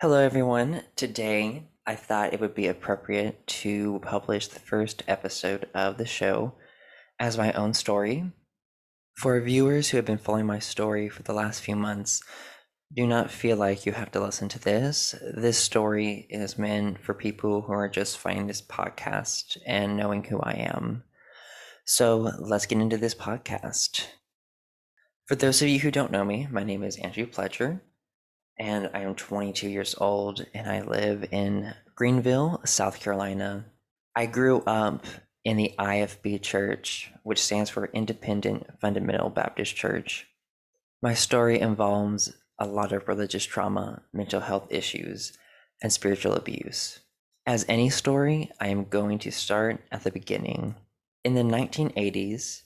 Hello, everyone. Today, I thought it would be appropriate to publish the first episode of the show as my own story. For viewers who have been following my story for the last few months, do not feel like you have to listen to this. This story is meant for people who are just finding this podcast and knowing who I am. So let's get into this podcast. For those of you who don't know me, my name is Andrew Pledger and I am 22 years old and I live in Greenville, South Carolina. I grew up in the IFB Church, which stands for Independent Fundamental Baptist Church. My story involves a lot of religious trauma, mental health issues, and spiritual abuse. As any story, I am going to start at the beginning. In the 1980s,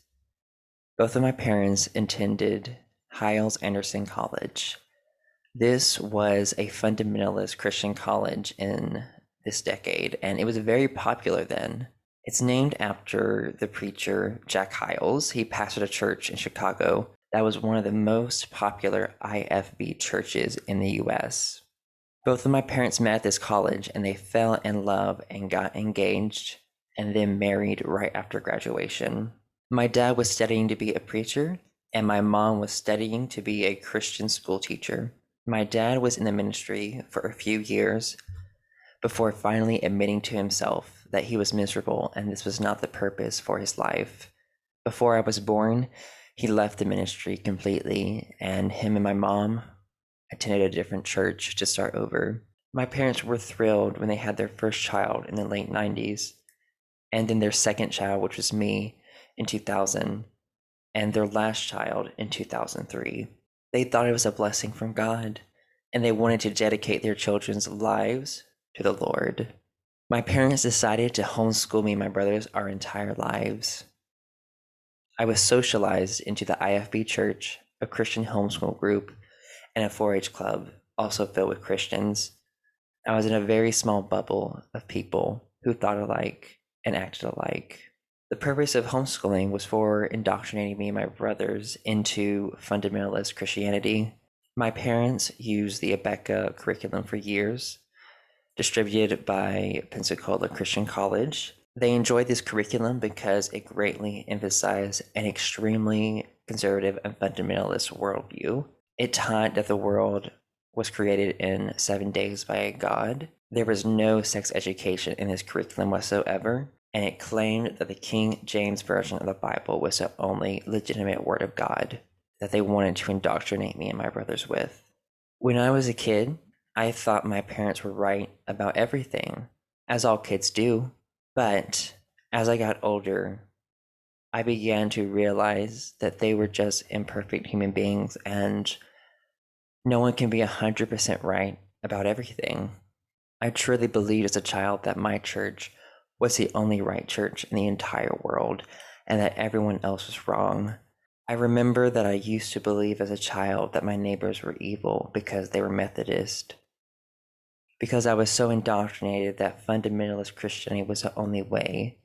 both of my parents attended Hyles Anderson College, this was a fundamentalist Christian college in this decade, and it was very popular then. It's named after the preacher Jack Hyles. He pastored a church in Chicago that was one of the most popular IFB churches in the US. Both of my parents met at this college and they fell in love and got engaged and then married right after graduation. My dad was studying to be a preacher, and my mom was studying to be a Christian school teacher. My dad was in the ministry for a few years before finally admitting to himself that he was miserable and this was not the purpose for his life. Before I was born, he left the ministry completely, and him and my mom attended a different church to start over. My parents were thrilled when they had their first child in the late 90s, and then their second child, which was me, in 2000, and their last child in 2003. They thought it was a blessing from God, and they wanted to dedicate their children's lives to the Lord. My parents decided to homeschool me and my brothers our entire lives. I was socialized into the IFB church, a Christian homeschool group, and a 4 H club, also filled with Christians. I was in a very small bubble of people who thought alike and acted alike. The purpose of homeschooling was for indoctrinating me and my brothers into fundamentalist Christianity. My parents used the Abeka curriculum for years, distributed by Pensacola Christian College. They enjoyed this curriculum because it greatly emphasized an extremely conservative and fundamentalist worldview. It taught that the world was created in seven days by God. There was no sex education in this curriculum whatsoever and it claimed that the King James Version of the Bible was the only legitimate Word of God that they wanted to indoctrinate me and my brothers with. When I was a kid, I thought my parents were right about everything, as all kids do. But as I got older, I began to realize that they were just imperfect human beings and no one can be 100% right about everything. I truly believed as a child that my church was the only right church in the entire world and that everyone else was wrong. I remember that I used to believe as a child that my neighbors were evil because they were Methodist. Because I was so indoctrinated that fundamentalist Christianity was the only way,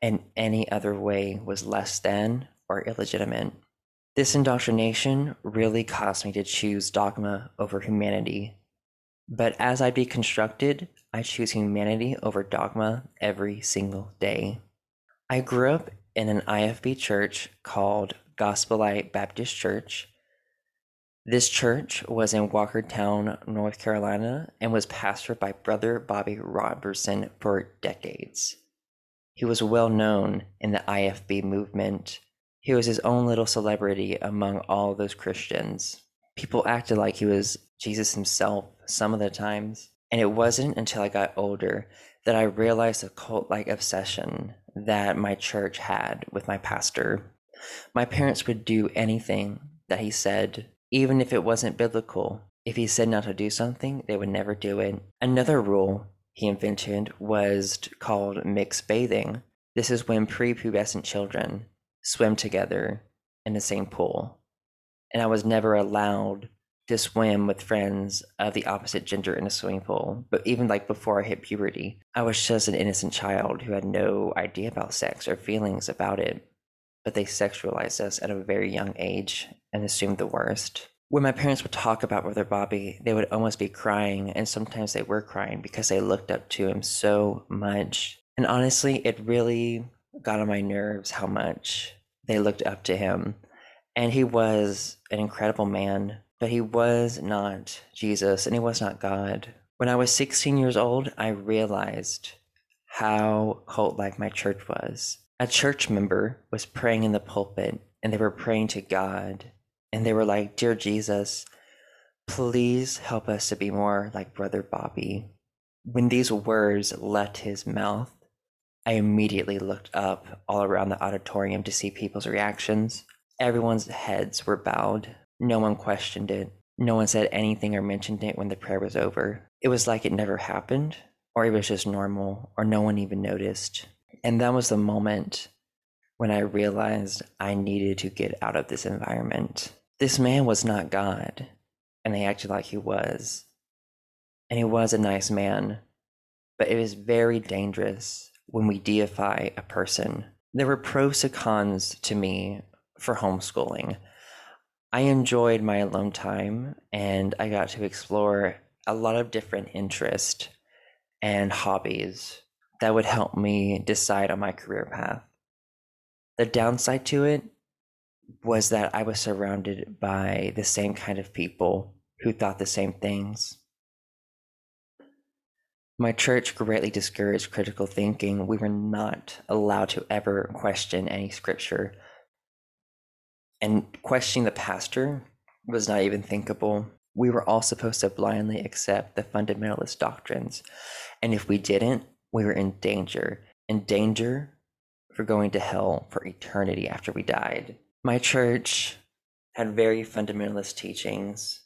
and any other way was less than or illegitimate. This indoctrination really caused me to choose dogma over humanity. But as I deconstructed, I choose humanity over dogma every single day. I grew up in an IFB church called Gospel Light Baptist Church. This church was in Walkertown, North Carolina, and was pastored by Brother Bobby Roberson for decades. He was well known in the IFB movement. He was his own little celebrity among all those Christians. People acted like he was Jesus himself some of the times. And it wasn't until I got older that I realized the cult like obsession that my church had with my pastor. My parents would do anything that he said, even if it wasn't biblical. If he said not to do something, they would never do it. Another rule he invented was called mixed bathing. This is when prepubescent children swim together in the same pool. And I was never allowed to swim with friends of the opposite gender in a swimming pool. But even like before I hit puberty, I was just an innocent child who had no idea about sex or feelings about it. But they sexualized us at a very young age and assumed the worst. when my parents would talk about Brother Bobby, they would almost be crying, and sometimes they were crying because they looked up to him so much. And honestly, it really got on my nerves how much they looked up to him. And he was an incredible man, but he was not Jesus and he was not God. When I was 16 years old, I realized how cult like my church was. A church member was praying in the pulpit and they were praying to God and they were like, Dear Jesus, please help us to be more like Brother Bobby. When these words left his mouth, I immediately looked up all around the auditorium to see people's reactions. Everyone's heads were bowed. No one questioned it. No one said anything or mentioned it when the prayer was over. It was like it never happened, or it was just normal, or no one even noticed. And that was the moment when I realized I needed to get out of this environment. This man was not God, and they acted like he was. And he was a nice man, but it is very dangerous when we deify a person. There were pros and cons to me for homeschooling. I enjoyed my alone time and I got to explore a lot of different interests and hobbies that would help me decide on my career path. The downside to it was that I was surrounded by the same kind of people who thought the same things. My church greatly discouraged critical thinking. We were not allowed to ever question any scripture. And questioning the pastor was not even thinkable. We were all supposed to blindly accept the fundamentalist doctrines. And if we didn't, we were in danger. In danger for going to hell for eternity after we died. My church had very fundamentalist teachings.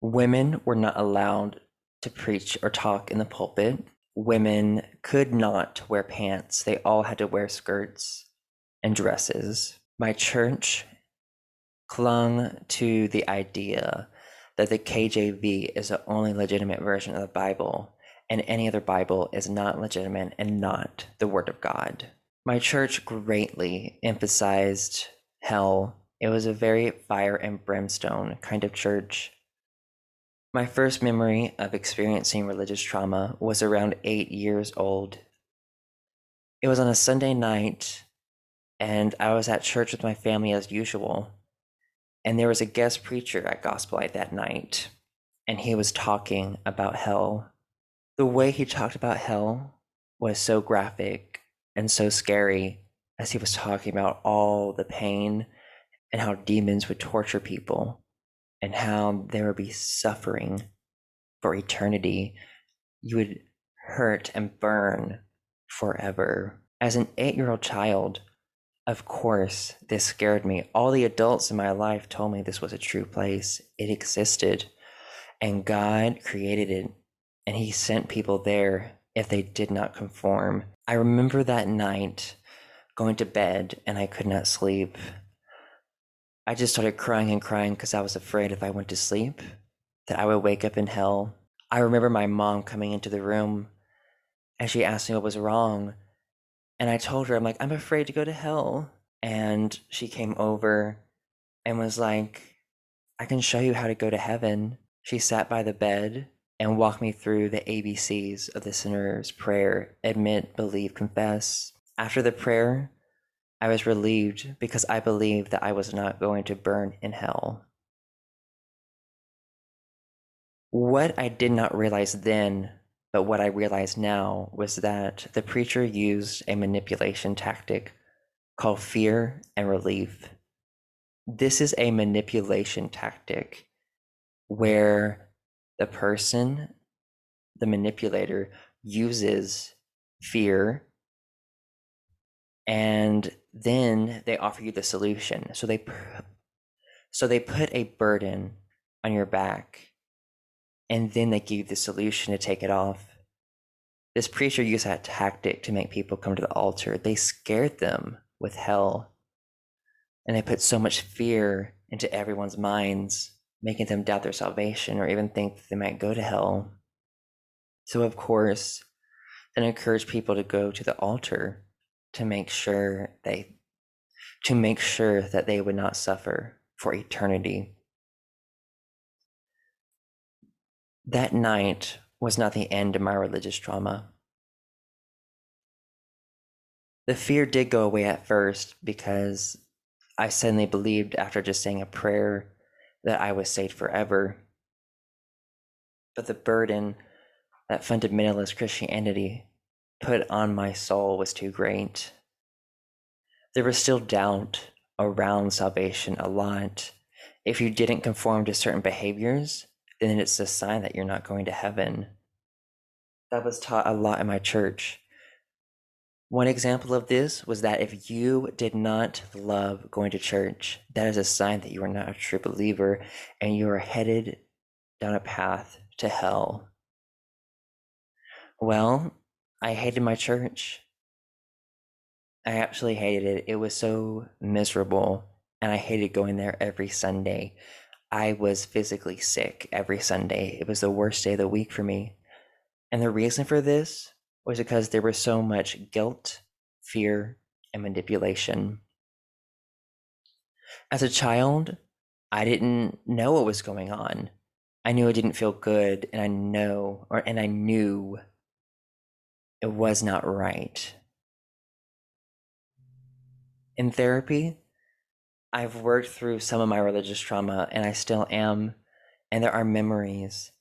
Women were not allowed to preach or talk in the pulpit. Women could not wear pants, they all had to wear skirts and dresses. My church clung to the idea that the KJV is the only legitimate version of the Bible, and any other Bible is not legitimate and not the Word of God. My church greatly emphasized hell. It was a very fire and brimstone kind of church. My first memory of experiencing religious trauma was around eight years old. It was on a Sunday night, and I was at church with my family as usual. And there was a guest preacher at Gospel Light that night, and he was talking about hell. The way he talked about hell was so graphic and so scary as he was talking about all the pain and how demons would torture people and how there would be suffering for eternity. You would hurt and burn forever. As an eight year old child, of course, this scared me. All the adults in my life told me this was a true place, it existed, and God created it, and He sent people there if they did not conform. I remember that night going to bed and I could not sleep. I just started crying and crying because I was afraid if I went to sleep that I would wake up in hell. I remember my mom coming into the room and she asked me what was wrong. And I told her, I'm like, I'm afraid to go to hell. And she came over and was like, I can show you how to go to heaven. She sat by the bed and walked me through the ABCs of the sinner's prayer admit, believe, confess. After the prayer, I was relieved because I believed that I was not going to burn in hell. What I did not realize then, but what I realize now, was that the preacher used a manipulation tactic called fear and relief. This is a manipulation tactic where the person, the manipulator, uses fear and then they offer you the solution. So they so they put a burden on your back and then they give you the solution to take it off. This preacher used that tactic to make people come to the altar. They scared them with hell. And they put so much fear into everyone's minds, making them doubt their salvation or even think that they might go to hell. So, of course, then encourage people to go to the altar to make sure they to make sure that they would not suffer for eternity. That night was not the end of my religious trauma. The fear did go away at first because I suddenly believed after just saying a prayer that I was saved forever. But the burden that fundamentalist Christianity put on my soul was too great. There was still doubt around salvation a lot. If you didn't conform to certain behaviors, then it's a sign that you're not going to heaven. That was taught a lot in my church. One example of this was that if you did not love going to church, that is a sign that you are not a true believer and you are headed down a path to hell. Well, I hated my church. I absolutely hated it. It was so miserable, and I hated going there every Sunday. I was physically sick every Sunday. It was the worst day of the week for me. And the reason for this was because there was so much guilt, fear, and manipulation. As a child, I didn't know what was going on. I knew I didn't feel good, and I know, or and I knew it was not right. In therapy, I've worked through some of my religious trauma and I still am. And there are memories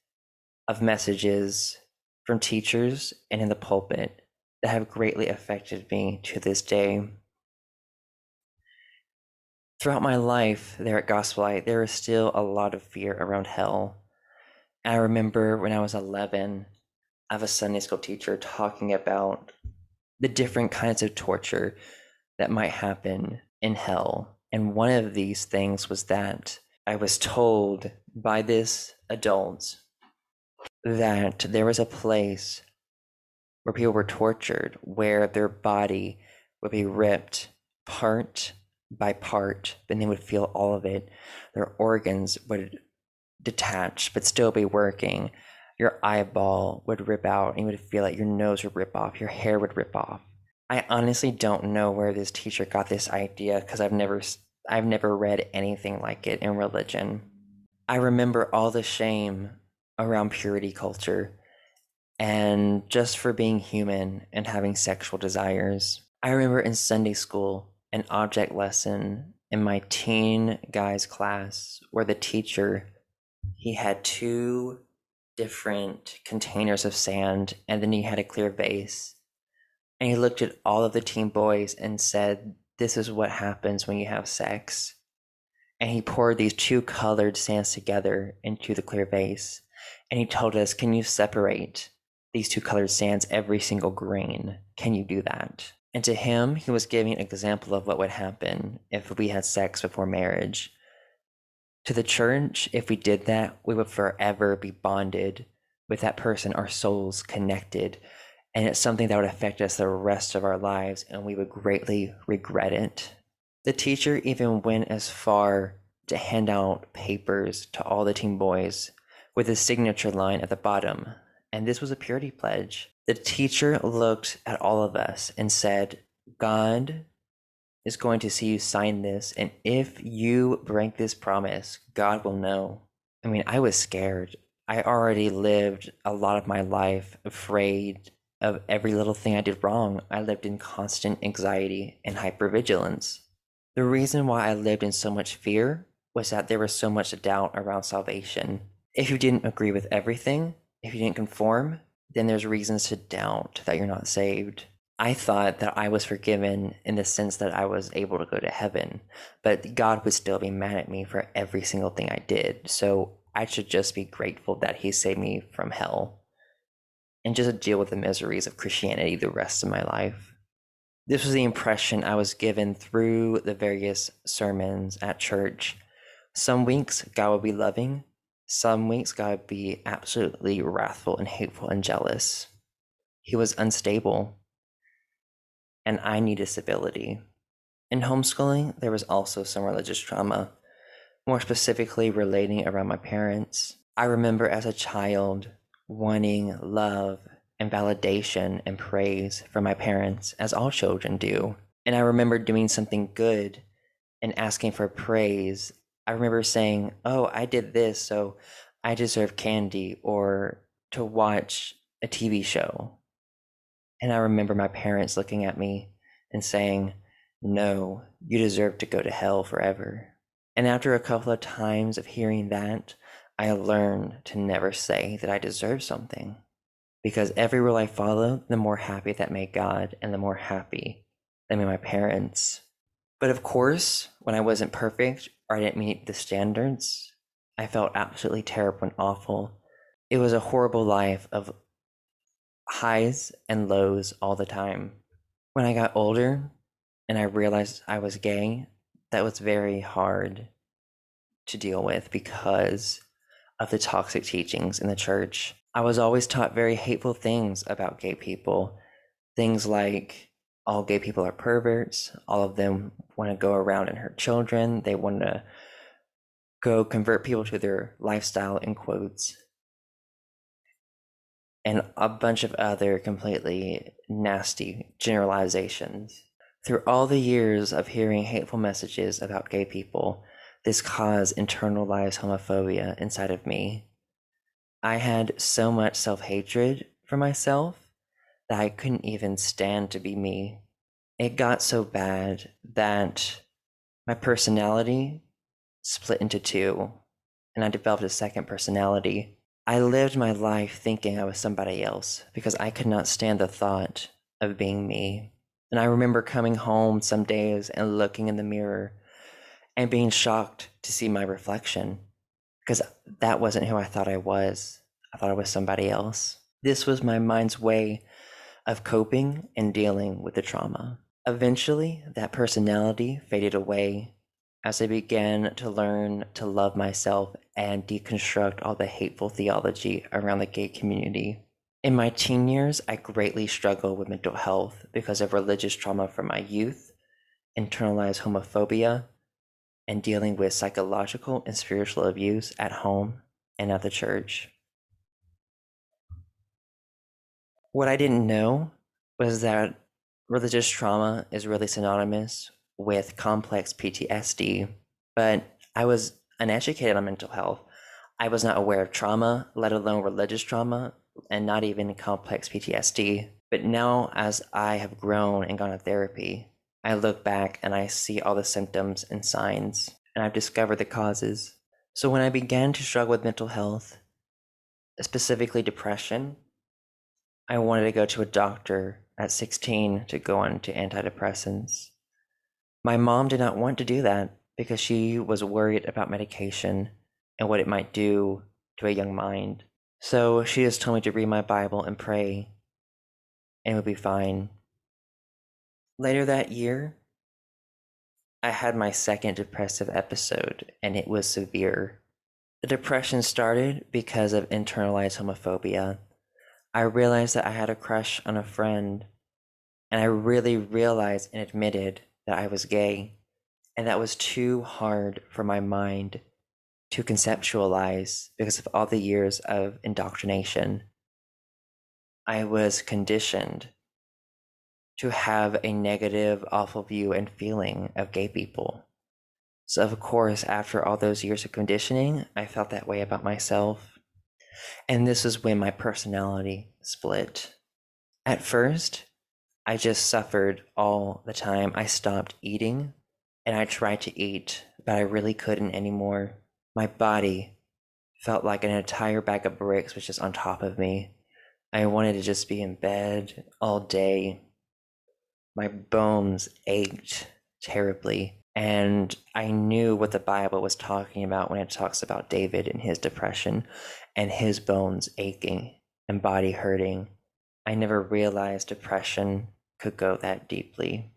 of messages from teachers and in the pulpit that have greatly affected me to this day. Throughout my life there at Gospel Light, there is still a lot of fear around hell. I remember when I was 11, I have a Sunday school teacher talking about the different kinds of torture that might happen in hell. And one of these things was that I was told by this adult that there was a place where people were tortured, where their body would be ripped part by part, and they would feel all of it. Their organs would detach but still be working your eyeball would rip out and you would feel like your nose would rip off, your hair would rip off. I honestly don't know where this teacher got this idea because I've never I've never read anything like it in religion. I remember all the shame around purity culture and just for being human and having sexual desires. I remember in Sunday school an object lesson in my teen guys class where the teacher he had two different containers of sand and then he had a clear vase. And he looked at all of the teen boys and said, This is what happens when you have sex. And he poured these two colored sands together into the clear vase. And he told us, Can you separate these two colored sands every single grain? Can you do that? And to him, he was giving an example of what would happen if we had sex before marriage to the church, if we did that, we would forever be bonded with that person, our souls connected. And it's something that would affect us the rest of our lives, and we would greatly regret it. The teacher even went as far to hand out papers to all the teen boys with a signature line at the bottom. And this was a purity pledge. The teacher looked at all of us and said, God is going to see you sign this. And if you break this promise, God will know. I mean, I was scared. I already lived a lot of my life afraid of every little thing I did wrong. I lived in constant anxiety and hypervigilance. The reason why I lived in so much fear was that there was so much doubt around salvation. If you didn't agree with everything, if you didn't conform, then there's reasons to doubt that you're not saved. I thought that I was forgiven in the sense that I was able to go to heaven, but God would still be mad at me for every single thing I did. So I should just be grateful that He saved me from hell and just to deal with the miseries of Christianity the rest of my life. This was the impression I was given through the various sermons at church. Some weeks God would be loving, some weeks God would be absolutely wrathful and hateful and jealous. He was unstable and I needed stability. In homeschooling, there was also some religious trauma, more specifically relating around my parents. I remember as a child wanting love and validation and praise from my parents, as all children do. And I remember doing something good and asking for praise. I remember saying, Oh, I did this, so I deserve candy or to watch a TV show. And I remember my parents looking at me and saying, No, you deserve to go to hell forever. And after a couple of times of hearing that, I learned to never say that I deserve something. Because every rule I follow, the more happy that made God and the more happy that made my parents. But of course, when I wasn't perfect or I didn't meet the standards, I felt absolutely terrible and awful. It was a horrible life of highs and lows all the time. When I got older and I realized I was gay, that was very hard to deal with because of the toxic teachings in the church. I was always taught very hateful things about gay people. Things like all gay people are perverts, all of them want to go around and hurt children, they want to go convert people to their lifestyle, in quotes and a bunch of other completely nasty generalizations. Through all the years of hearing hateful messages about gay people, this caused internalized homophobia inside of me. I had so much self hatred for myself that I couldn't even stand to be me. It got so bad that my personality split into two, and I developed a second personality I lived my life thinking I was somebody else because I could not stand the thought of being me. And I remember coming home some days and looking in the mirror and being shocked to see my reflection because that wasn't who I thought I was. I thought I was somebody else. This was my mind's way of coping and dealing with the trauma. Eventually, that personality faded away as I began to learn to love myself and deconstruct all the hateful theology around the gay community. In my teen years, I greatly struggled with mental health because of religious trauma from my youth, internalized homophobia, and dealing with psychological and spiritual abuse at home and at the church. What I didn't know was that religious trauma is really synonymous with complex PTSD, but I was uneducated on mental health. I was not aware of trauma, let alone religious trauma, and not even complex PTSD. But now, as I have grown and gone to therapy, I look back and I see all the symptoms and signs, and I've discovered the causes. So, when I began to struggle with mental health, specifically depression, I wanted to go to a doctor at 16 to go on to antidepressants. My mom did not want to do that because she was worried about medication and what it might do to a young mind. So she just told me to read my Bible and pray, and it would be fine. Later that year, I had my second depressive episode, and it was severe. The depression started because of internalized homophobia. I realized that I had a crush on a friend, and I really realized and admitted that I was gay, and that was too hard for my mind to conceptualize because of all the years of indoctrination. I was conditioned to have a negative, awful view and feeling of gay people. So, of course, after all those years of conditioning, I felt that way about myself. And this is when my personality split. At first, I just suffered all the time. I stopped eating and I tried to eat, but I really couldn't anymore. My body felt like an entire bag of bricks was just on top of me. I wanted to just be in bed all day. My bones ached terribly. And I knew what the Bible was talking about when it talks about David and his depression and his bones aching and body hurting. I never realized depression could go that deeply.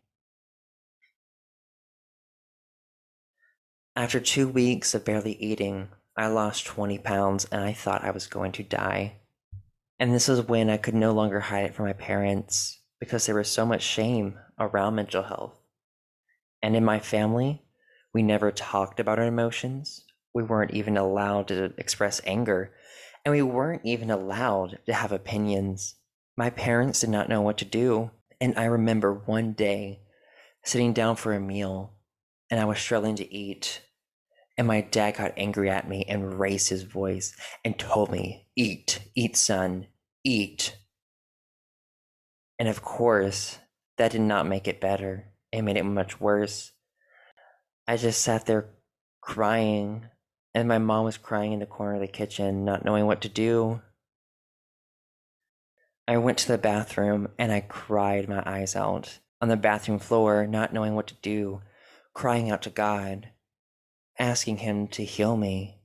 After two weeks of barely eating, I lost 20 pounds and I thought I was going to die. And this was when I could no longer hide it from my parents because there was so much shame around mental health. And in my family, we never talked about our emotions. We weren't even allowed to express anger. And we weren't even allowed to have opinions. My parents did not know what to do. And I remember one day sitting down for a meal and I was struggling to eat And my dad got angry at me and raised his voice and told me, Eat, eat, son, eat. And of course, that did not make it better. It made it much worse. I just sat there crying, and my mom was crying in the corner of the kitchen, not knowing what to do. I went to the bathroom and I cried my eyes out on the bathroom floor, not knowing what to do, crying out to God, asking Him to heal me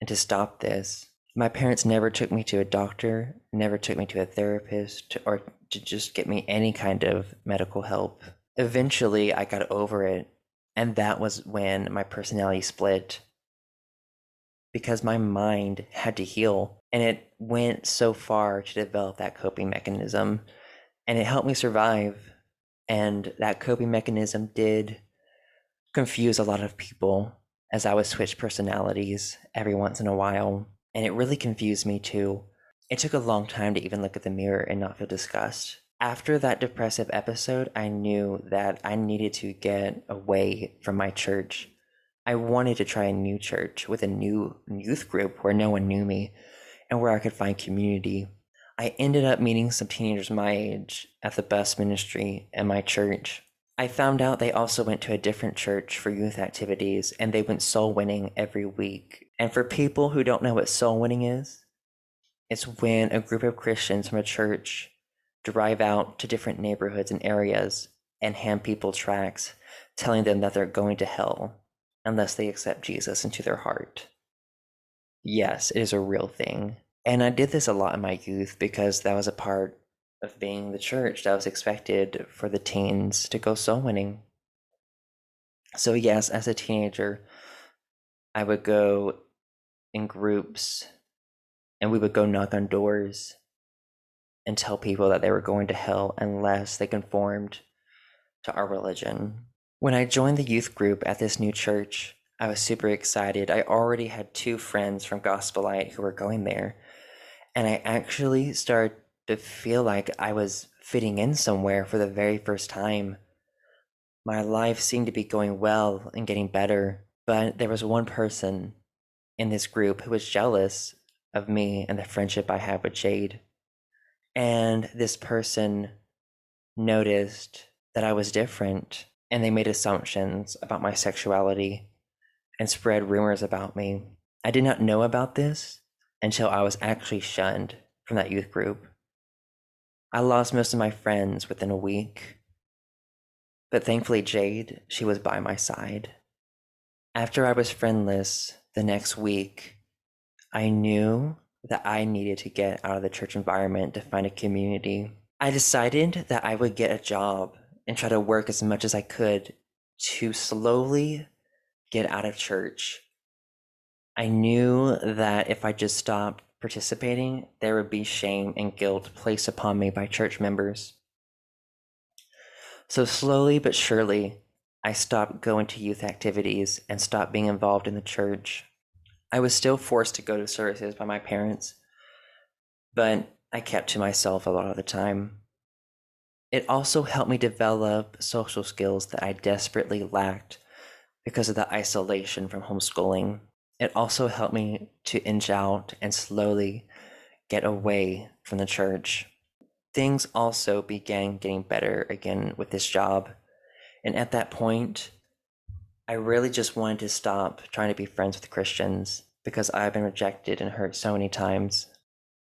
and to stop this. My parents never took me to a doctor, never took me to a therapist, or to just get me any kind of medical help. Eventually, I got over it, and that was when my personality split because my mind had to heal and it went so far to develop that coping mechanism and it helped me survive and that coping mechanism did confuse a lot of people as i would switch personalities every once in a while and it really confused me too it took a long time to even look at the mirror and not feel disgust after that depressive episode i knew that i needed to get away from my church I wanted to try a new church with a new youth group where no one knew me and where I could find community. I ended up meeting some teenagers my age at the bus ministry at my church. I found out they also went to a different church for youth activities and they went soul winning every week. And for people who don't know what soul winning is, it's when a group of Christians from a church drive out to different neighborhoods and areas and hand people tracts telling them that they're going to hell unless they accept Jesus into their heart. Yes, it is a real thing. And I did this a lot in my youth because that was a part of being the church that was expected for the teens to go soul winning. So, yes, as a teenager, I would go in groups and we would go knock on doors and tell people that they were going to hell unless they conformed to our religion. When I joined the youth group at this new church, I was super excited. I already had two friends from Gospel Light who were going there, and I actually started to feel like I was fitting in somewhere for the very first time. My life seemed to be going well and getting better, but there was one person in this group who was jealous of me and the friendship I had with Jade. And this person noticed that I was different and they made assumptions about my sexuality and spread rumors about me. I did not know about this until I was actually shunned from that youth group. I lost most of my friends within a week, but thankfully, Jade, she was by my side. After I was friendless the next week, I knew that I needed to get out of the church environment to find a community. I decided that I would get a job and try to work as much as I could to slowly get out of church. I knew that if I just stopped participating, there would be shame and guilt placed upon me by church members. So, slowly but surely, I stopped going to youth activities and stopped being involved in the church. I was still forced to go to services by my parents, but I kept to myself a lot of the time. It also helped me develop social skills that I desperately lacked because of the isolation from homeschooling. It also helped me to inch out and slowly get away from the church. Things also began getting better again with this job. And at that point, I really just wanted to stop trying to be friends with Christians because I've been rejected and hurt so many times.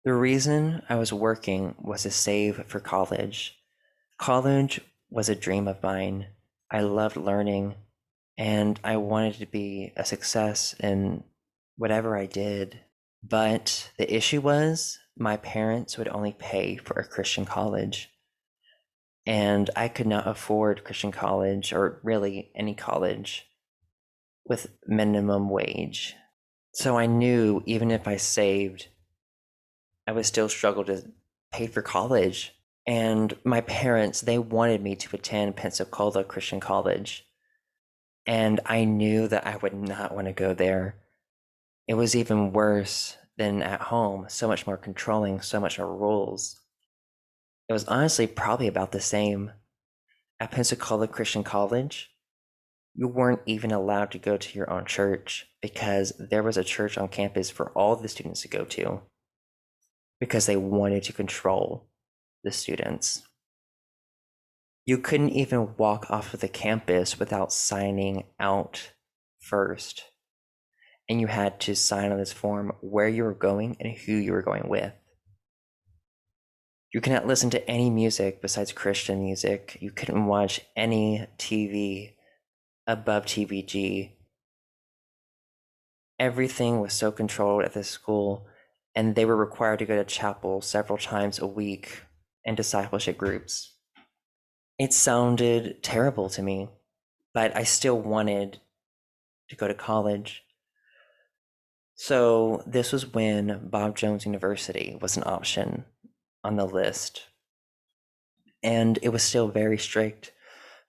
The reason I was working was to save for college College was a dream of mine. I loved learning and I wanted to be a success in whatever I did. But the issue was my parents would only pay for a Christian college. And I could not afford Christian college or really any college with minimum wage. So I knew even if I saved, I would still struggle to pay for college. And my parents they wanted me to attend pensacola christian college. And i knew that i would not want to go there. It was even worse than at home so much more controlling so much more rules it was honestly probably about the same at pensacola christian college you weren't even allowed to go to your own church because there was a church on campus for all the students to go to because they wanted to control the students. You couldn't even walk off of the campus without signing out first. And you had to sign on this form where you were going and who you were going with. You cannot listen to any music besides Christian music. You couldn't watch any TV above TVG. Everything was so controlled at this school, and they were required to go to chapel several times a week and discipleship groups. It sounded terrible to me, but I still wanted to go to college. So, this was when Bob Jones University was an option on the list. And it was still very strict,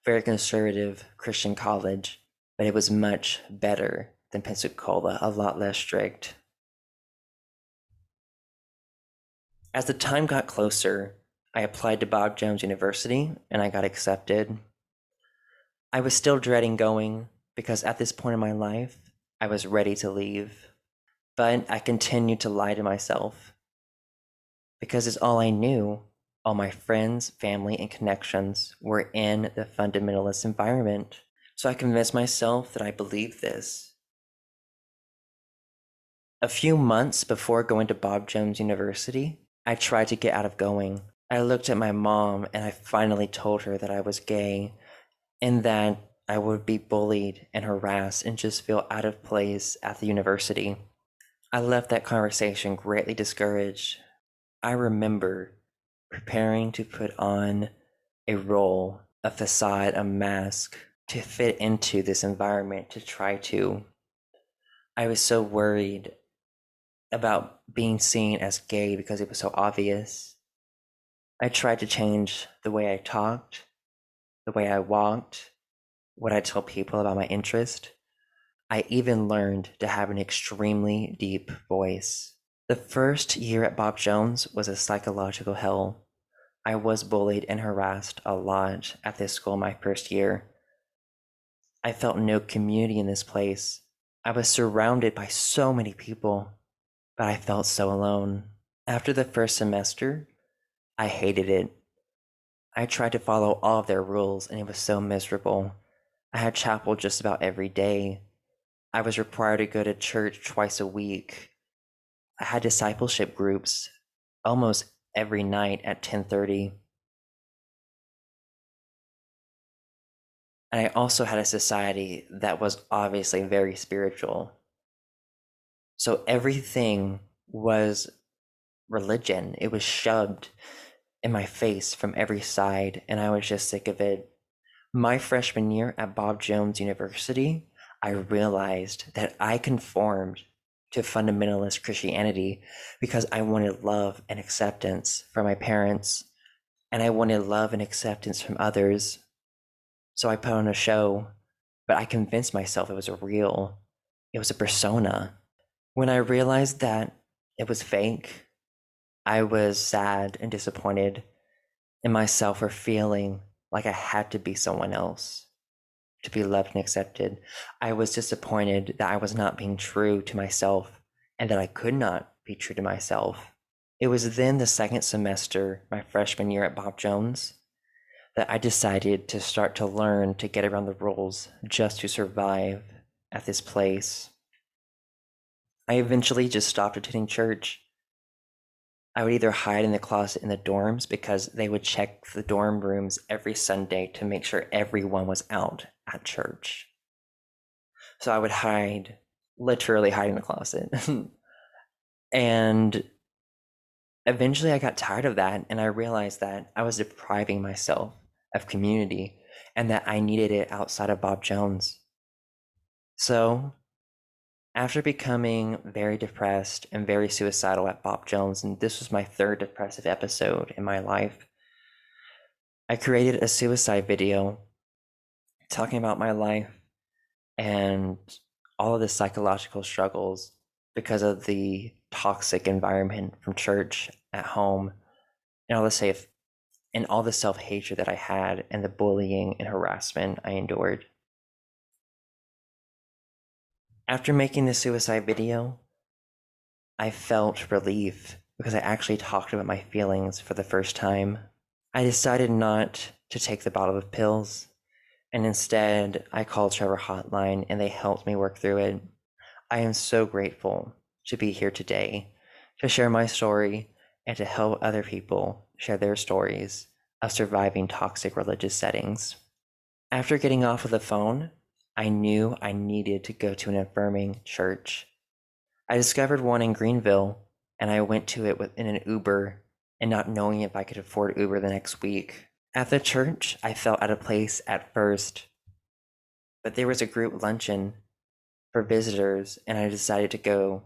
very conservative Christian college, but it was much better than Pensacola, a lot less strict. As the time got closer, I applied to Bob Jones University and I got accepted. I was still dreading going because at this point in my life, I was ready to leave. But I continued to lie to myself because it's all I knew. All my friends, family, and connections were in the fundamentalist environment. So I convinced myself that I believed this. A few months before going to Bob Jones University, I tried to get out of going. I looked at my mom and I finally told her that I was gay and that I would be bullied and harassed and just feel out of place at the university. I left that conversation greatly discouraged I remember preparing to put on a role, a facade, a mask to fit into this environment to try to. I was so worried about being seen as gay because it was so obvious. I tried to change the way I talked, the way I walked, what I tell people about my interest. I even learned to have an extremely deep voice. The first year at Bob Jones was a psychological hell. I was bullied and harassed a lot at this school my first year. I felt no community in this place. I was surrounded by so many people, but I felt so alone. After the first semester, I hated it. I tried to follow all of their rules, and it was so miserable. I had chapel just about every day. I was required to go to church twice a week. I had discipleship groups almost every night at 10:30. And I also had a society that was obviously very spiritual. So everything was religion. It was shoved in my face from every side, and I was just sick of it. My freshman year at Bob Jones University, I realized that I conformed to fundamentalist Christianity because I wanted love and acceptance from my parents, and I wanted love and acceptance from others. So I put on a show, but I convinced myself it was real, it was a persona. When I realized that it was fake, I was sad and disappointed in myself for feeling like I had to be someone else to be loved and accepted. I was disappointed that I was not being true to myself and that I could not be true to myself. It was then the second semester, my freshman year at Bob Jones, that I decided to start to learn to get around the rules just to survive at this place. I eventually just stopped attending church. I would either hide in the closet in the dorms because they would check the dorm rooms every Sunday to make sure everyone was out at church. So I would hide, literally hide in the closet. and eventually I got tired of that and I realized that I was depriving myself of community and that I needed it outside of Bob Jones. So, after becoming very depressed and very suicidal at Bob Jones, and this was my third depressive episode in my life, I created a suicide video talking about my life and all of the psychological struggles because of the toxic environment from church at home and all the safe and all the self-hatred that I had and the bullying and harassment I endured. After making the suicide video, I felt relief because I actually talked about my feelings for the first time. I decided not to take the bottle of pills, and instead I called Trevor Hotline and they helped me work through it. I am so grateful to be here today to share my story and to help other people share their stories of surviving toxic religious settings. After getting off of the phone, I knew I needed to go to an affirming church. I discovered one in Greenville and I went to it in an Uber and not knowing if I could afford Uber the next week. At the church, I felt out of place at first, but there was a group luncheon for visitors and I decided to go.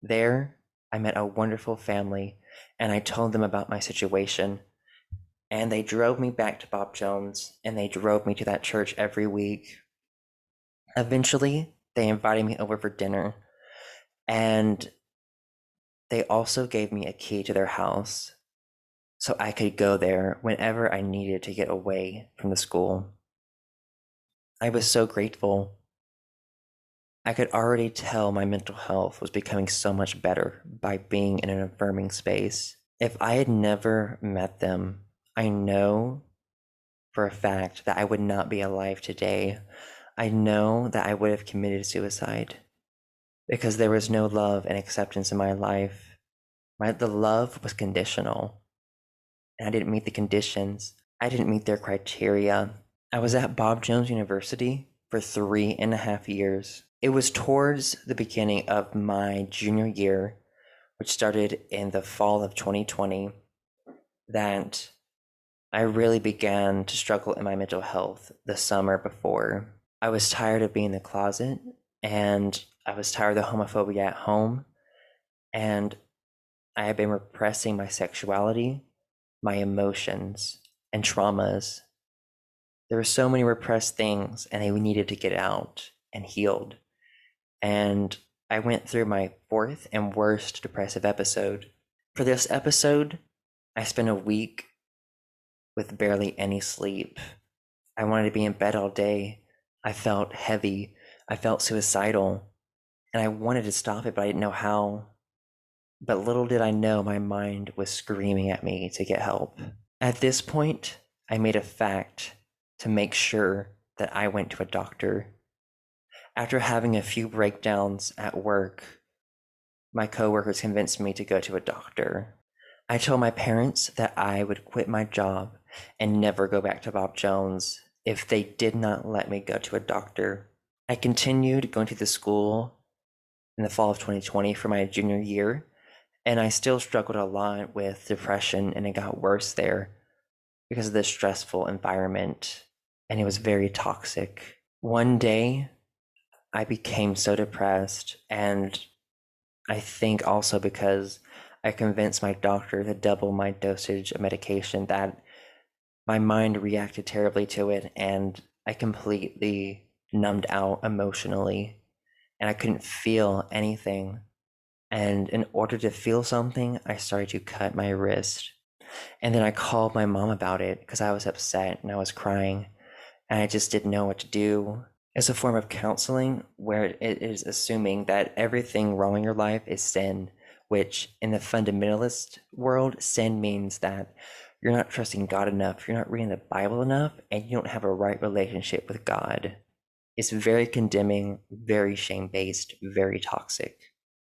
There, I met a wonderful family and I told them about my situation. And they drove me back to Bob Jones and they drove me to that church every week. Eventually, they invited me over for dinner and they also gave me a key to their house so I could go there whenever I needed to get away from the school. I was so grateful. I could already tell my mental health was becoming so much better by being in an affirming space. If I had never met them, I know for a fact that I would not be alive today. I know that I would have committed suicide because there was no love and acceptance in my life. My, the love was conditional, and I didn't meet the conditions. I didn't meet their criteria. I was at Bob Jones University for three and a half years. It was towards the beginning of my junior year, which started in the fall of 2020, that I really began to struggle in my mental health the summer before. I was tired of being in the closet and I was tired of the homophobia at home. And I had been repressing my sexuality, my emotions, and traumas. There were so many repressed things, and they needed to get out and healed. And I went through my fourth and worst depressive episode. For this episode, I spent a week with barely any sleep. I wanted to be in bed all day. I felt heavy. I felt suicidal. And I wanted to stop it, but I didn't know how. But little did I know my mind was screaming at me to get help. At this point, I made a fact to make sure that I went to a doctor. After having a few breakdowns at work, my coworkers convinced me to go to a doctor. I told my parents that I would quit my job and never go back to Bob Jones if they did not let me go to a doctor. I continued going to the school in the fall of 2020 for my junior year and I still struggled a lot with depression, and it got worse there because of the stressful environment, and it was very toxic. One day, I became so depressed, and I think also because I convinced my doctor to double my dosage of medication that my mind reacted terribly to it, and I completely numbed out emotionally, and I couldn't feel anything and in order to feel something, I started to cut my wrist. And then I called my mom about it because I was upset and I was crying. And I just didn't know what to do. It's a form of counseling where it is assuming that everything wrong in your life is sin, which in the fundamentalist world, sin means that you're not trusting God enough, you're not reading the Bible enough, and you don't have a right relationship with God. It's very condemning, very shame based, very toxic.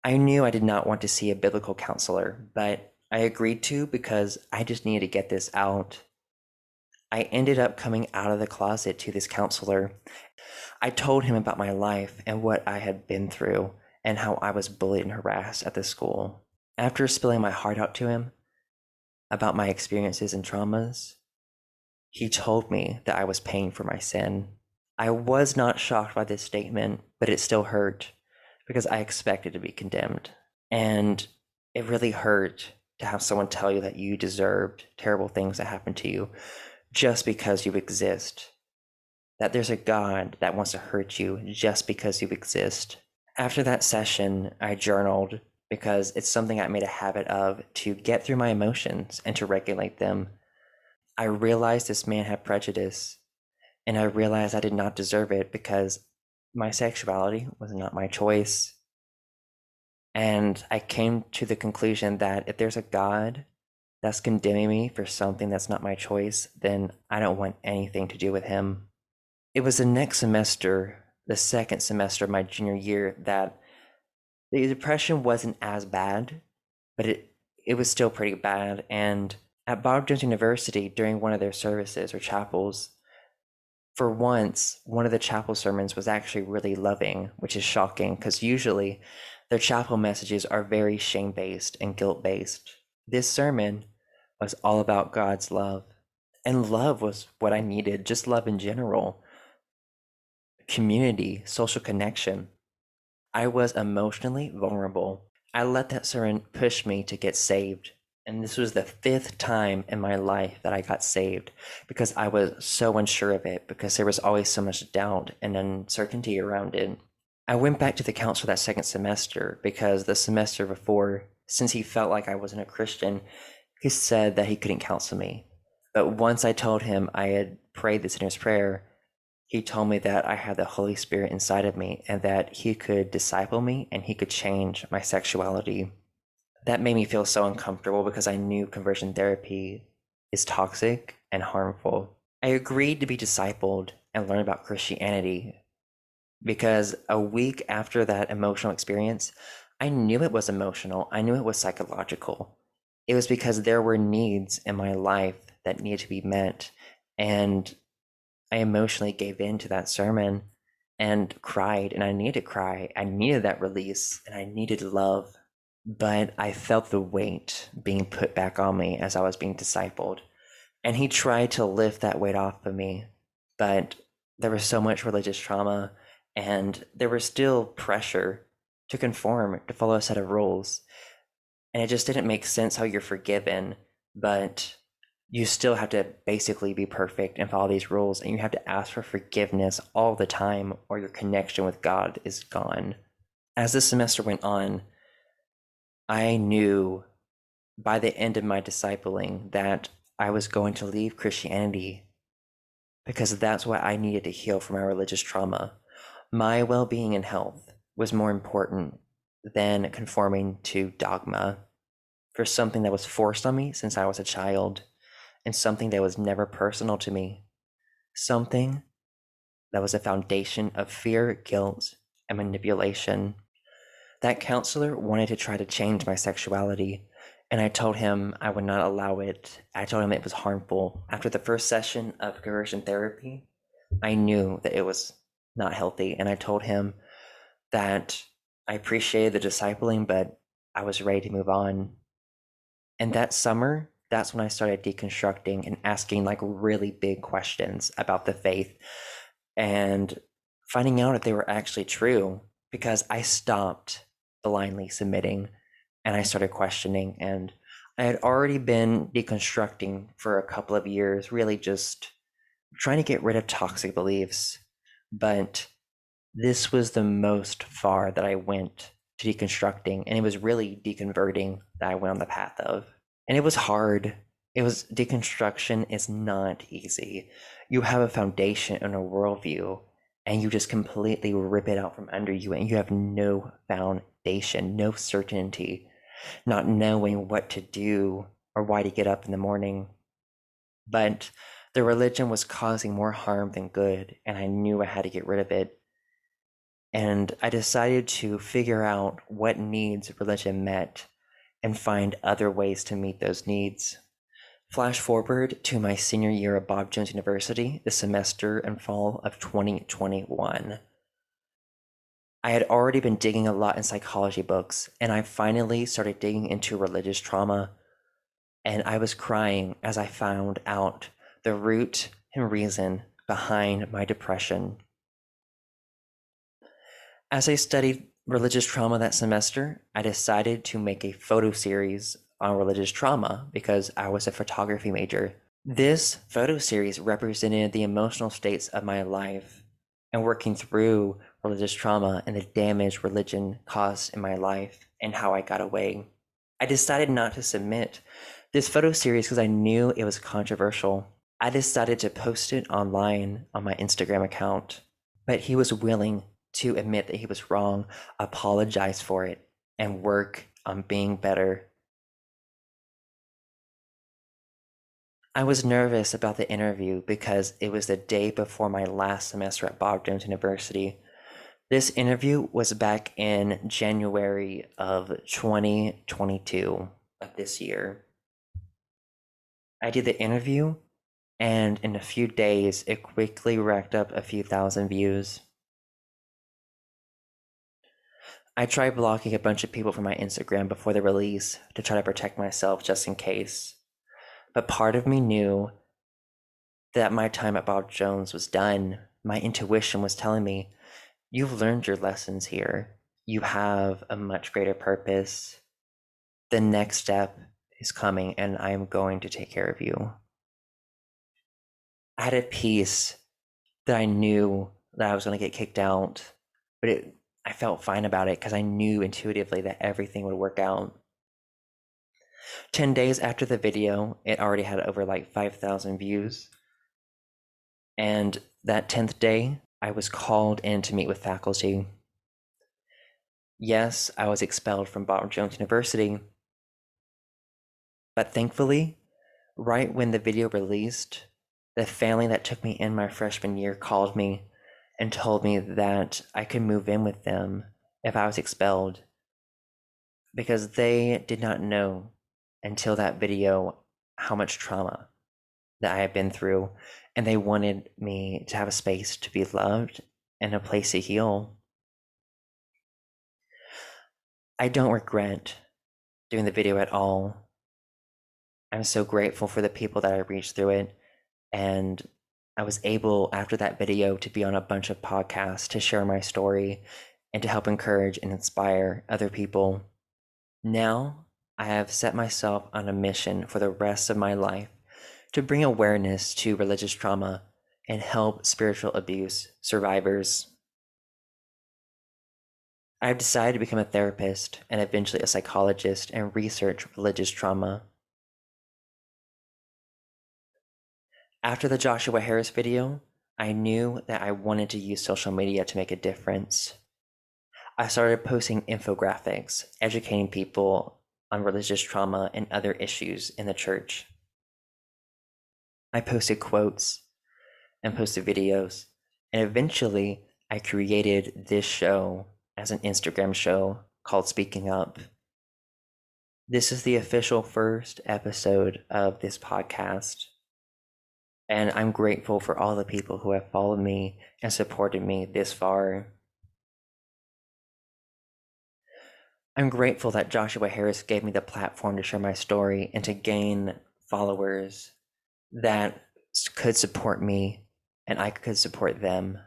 I knew I did not want to see a biblical counselor, but I agreed to because I just needed to get this out. I ended up coming out of the closet to this counselor. I told him about my life and what I had been through and how I was bullied and harassed at the school. After spilling my heart out to him about my experiences and traumas, he told me that I was paying for my sin. I was not shocked by this statement, but it still hurt because I expected to be condemned. And it really hurt to have someone tell you that you deserved terrible things that happened to you just because you exist. That there's a God that wants to hurt you just because you exist. After that session, I journaled because it's something I made a habit of to get through my emotions and to regulate them. I realized this man had prejudice, and I realized I did not deserve it because my sexuality was not my choice. And I came to the conclusion that if there's a God that's condemning me for something that's not my choice, then I don't want anything to do with him. It was the next semester, the second semester of my junior year, that the depression wasn't as bad, but it, it was still pretty bad. And at Bob Jones University, during one of their services or chapels, for once, one of the chapel sermons was actually really loving, which is shocking because usually their chapel messages are very shame based and guilt based. This sermon was all about God's love. And love was what I needed, just love in general. Community, social connection. I was emotionally vulnerable. I let that sermon push me to get saved. And this was the fifth time in my life that I got saved because I was so unsure of it, because there was always so much doubt and uncertainty around it. I went back to the counselor that second semester because the semester before, since he felt like I wasn't a Christian, he said that he couldn't counsel me. But once I told him I had prayed the sinner's prayer, he told me that I had the Holy Spirit inside of me and that he could disciple me and he could change my sexuality. That made me feel so uncomfortable because I knew conversion therapy is toxic and harmful. I agreed to be discipled and learn about Christianity because a week after that emotional experience, I knew it was emotional. I knew it was psychological it was because there were needs in my life that needed to be met. And I emotionally gave in to that sermon and cried, and I needed to cry. I needed that release and I needed love. But I felt the weight being put back on me as I was being discipled. And he tried to lift that weight off of me. But there was so much religious trauma, and there was still pressure to conform, to follow a set of rules and it just didn't make sense how you're forgiven, but you still have to basically be perfect and follow these rules, and you have to ask for forgiveness all the time, or your connection with God is gone. As the semester went on, I knew by the end of my discipling that I was going to leave Christianity because that's what I needed to heal from my religious trauma. My well being and health was more important than conforming to dogma for something that was forced on me since I was a child and something that was never personal to me. Something that was a foundation of fear, guilt, and manipulation. That counselor wanted to try to change my sexuality, and I told him I would not allow it. I told him it was harmful. After the first session of conversion therapy, I knew that it was not healthy, and I told him that I appreciated the discipling, but I was ready to move on. And that summer, that's when I started deconstructing and asking like really big questions about the faith and finding out if they were actually true because I stopped blindly submitting and I started questioning. And I had already been deconstructing for a couple of years, really just trying to get rid of toxic beliefs. But this was the most far that I went to deconstructing, and it was really deconverting that I went on the path of. And it was hard. It was deconstruction is not easy. You have a foundation and a worldview, and you just completely rip it out from under you, and you have no foundation, no certainty, not knowing what to do or why to get up in the morning. But the religion was causing more harm than good, and I knew I had to get rid of it and I decided to figure out what needs religion met and find other ways to meet those needs. Flash forward to my senior year at Bob Jones University, the semester and fall of 2021. I had already been digging a lot in psychology books, and I finally started digging into religious trauma. And I was crying as I found out the root and reason behind my depression. As I studied religious trauma that semester, I decided to make a photo series on religious trauma because I was a photography major. This photo series represented the emotional states of my life and working through religious trauma and the damage religion caused in my life and how I got away. I decided not to submit this photo series because I knew it was controversial. I decided to post it online on my Instagram account, but he was willing to admit that he was wrong, apologize for it, and work on being better. I was nervous about the interview because it was the day before my last semester at Bob Jones University. This interview was back in January of 2022 of this year. I did the interview, and in a few days, it quickly racked up a few thousand views. I tried blocking a bunch of people from my Instagram before the release to try to protect myself just in case. But part of me knew that my time at Bob Jones was done. My intuition was telling me, you've learned your lessons here. You have a much greater purpose. The next step is coming, and I am going to take care of you. I had a peace that I knew that I was going to get kicked out, but it, I felt fine about it because I knew intuitively that everything would work out. 10 days after the video, it already had over like 5,000 views. And that 10th day, I was called in to meet with faculty. Yes, I was expelled from Bob Jones University. But thankfully, right when the video released, the family that took me in my freshman year called me and told me that I could move in with them if I was expelled because they did not know until that video how much trauma that I had been through, and they wanted me to have a space to be loved and a place to heal. I don't regret doing the video at all. I'm so grateful for the people that I reached through it. And I was able, after that video, to be on a bunch of podcasts to share my story and to help encourage and inspire other people. Now I have set myself on a mission for the rest of my life to bring awareness to religious trauma and help spiritual abuse survivors. I have decided to become a therapist and eventually a psychologist and research religious trauma. After the Joshua Harris video, I knew that I wanted to use social media to make a difference. I started posting infographics, educating people on religious trauma and other issues in the church. I posted quotes and posted videos, and eventually I created this show as an Instagram show called Speaking Up. This is the official first episode of this podcast. And I'm grateful for all the people who have followed me and supported me this far. I'm grateful that Joshua Harris gave me the platform to share my story and to gain followers that could support me and I could support them.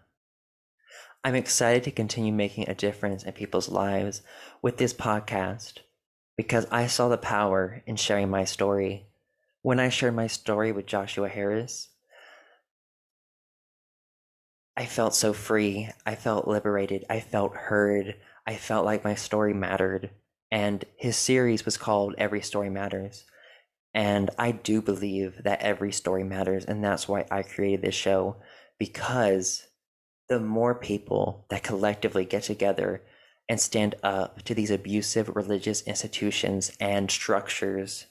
I'm excited to continue making a difference in people's lives with this podcast because I saw the power in sharing my story. When I shared my story with Joshua Harris, I felt so free. I felt liberated. I felt heard. I felt like my story mattered. And his series was called Every Story Matters. And I do believe that every story matters. And that's why I created this show because the more people that collectively get together and stand up to these abusive religious institutions and structures,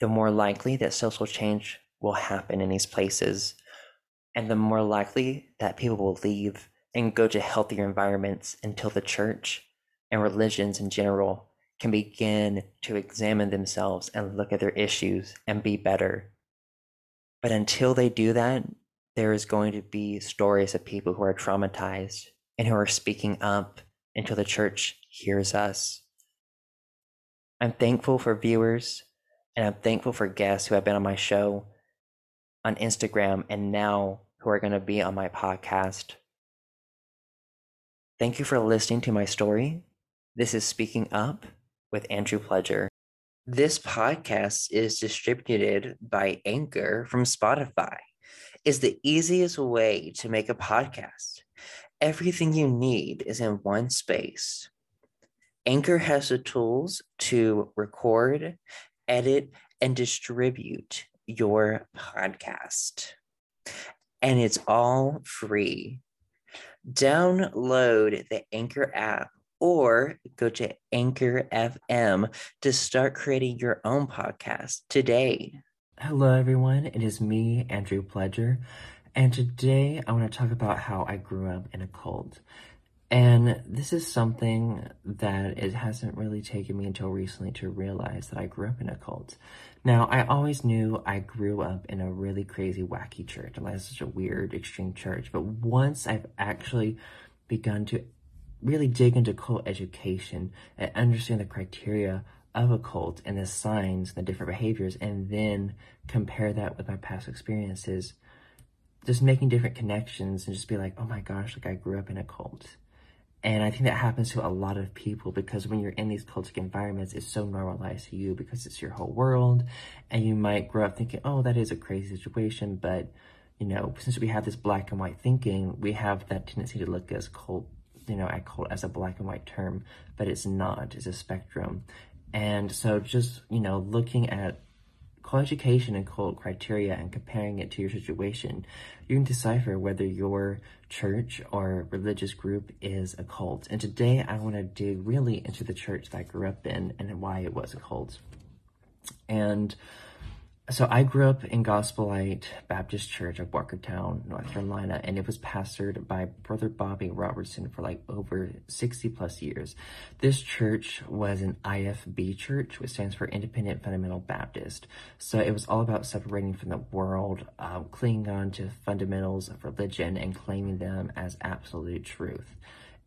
the more likely that social change will happen in these places. And the more likely that people will leave and go to healthier environments until the church and religions in general can begin to examine themselves and look at their issues and be better. But until they do that, there is going to be stories of people who are traumatized and who are speaking up until the church hears us. I'm thankful for viewers and I'm thankful for guests who have been on my show on Instagram and now who are going to be on my podcast. Thank you for listening to my story. This is Speaking Up with Andrew Pledger. This podcast is distributed by Anchor from Spotify. Is the easiest way to make a podcast. Everything you need is in one space. Anchor has the tools to record, edit, and distribute your podcast. And it's all free. Download the Anchor app or go to Anchor FM to start creating your own podcast today. Hello, everyone. It is me, Andrew Pledger, and today I want to talk about how I grew up in a cult. And this is something that it hasn't really taken me until recently to realize that I grew up in a cult. Now, I always knew I grew up in a really crazy, wacky church. Like, such a weird, extreme church. But once I've actually begun to really dig into cult education and understand the criteria of a cult and the signs, and the different behaviors, and then compare that with my past experiences, just making different connections and just be like, oh my gosh, like I grew up in a cult and I think that happens to a lot of people because when you're in these cultic environments, it's so normalized to you because it's your whole world. And you might grow up thinking, oh, that is a crazy situation. But, you know, since we have this black and white thinking, we have that tendency to look as cult, you know, at cult as a black and white term, but it's not, it's a spectrum. And so just, you know, looking at co-education and cult criteria and comparing it to your situation, you can decipher whether your church or religious group is a cult. And today I want to dig really into the church that I grew up in and why it was a cult. And so I grew up in Gospel Light Baptist Church of Walkertown, North Carolina, and it was pastored by Brother Bobby Roberson for like over 60 plus years. This church was an IFB church, which stands for Independent Fundamental Baptist. So it was all about separating from the world, um, clinging on to fundamentals of religion and claiming them as absolute truth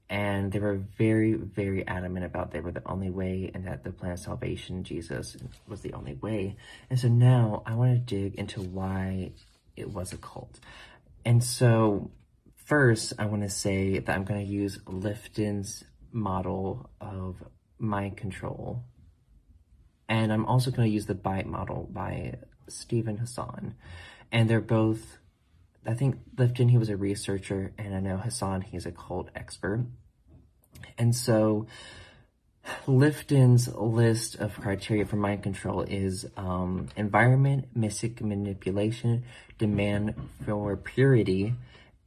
and they were very, very adamant about they were the only way and that the plan of salvation, Jesus, was the only way. And so now I want to dig into why it was a cult. And so first, I want to say that I'm going to use Lifton's model of mind control. And I'm also going to use the BITE model by Steven Hassan. And they're both I think Lifton, he was a researcher, and I know Hassan, he's a cult expert. And so Lifton's list of criteria for mind control is um, environment, mystic manipulation, demand for purity,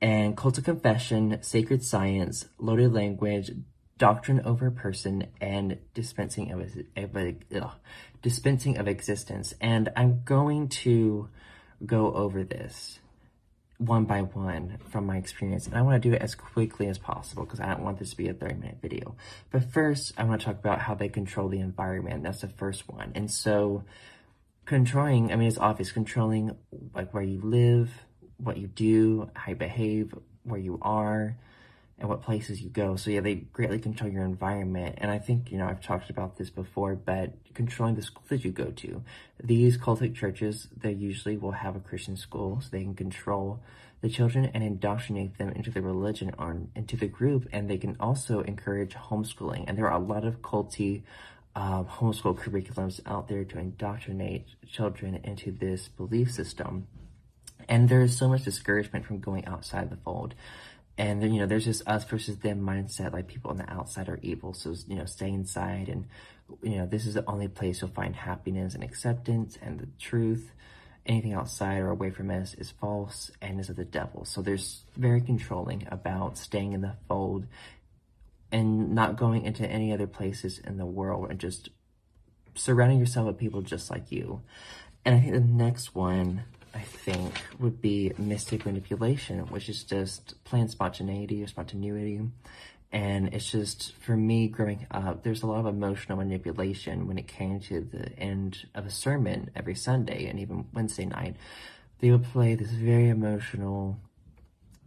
and cult of confession, sacred science, loaded language, doctrine over person, and dispensing of, of ugh, dispensing of existence. And I'm going to go over this one by one from my experience. And I want to do it as quickly as possible because I don't want this to be a 30 minute video. But first, I want to talk about how they control the environment. That's the first one. And so controlling, I mean, it's obvious, controlling like where you live, what you do, how you behave, where you are, and what places you go. So yeah, they greatly control your environment. And I think, you know, I've talked about this before, but controlling the schools that you go to. These cultic churches, they usually will have a Christian school so they can control the children and indoctrinate them into the religion or into the group. And they can also encourage homeschooling. And there are a lot of culty uh, homeschool curriculums out there to indoctrinate children into this belief system. And there is so much discouragement from going outside the fold and then you know there's this us versus them mindset like people on the outside are evil so you know stay inside and you know this is the only place you'll find happiness and acceptance and the truth. Anything outside or away from us is false and is of the devil. So there's very controlling about staying in the fold and not going into any other places in the world and just surrounding yourself with people just like you. And i think the next one I think, would be mystic manipulation, which is just planned spontaneity or spontaneity. And it's just, for me, growing up, there's a lot of emotional manipulation when it came to the end of a sermon every Sunday and even Wednesday night. They would play this very emotional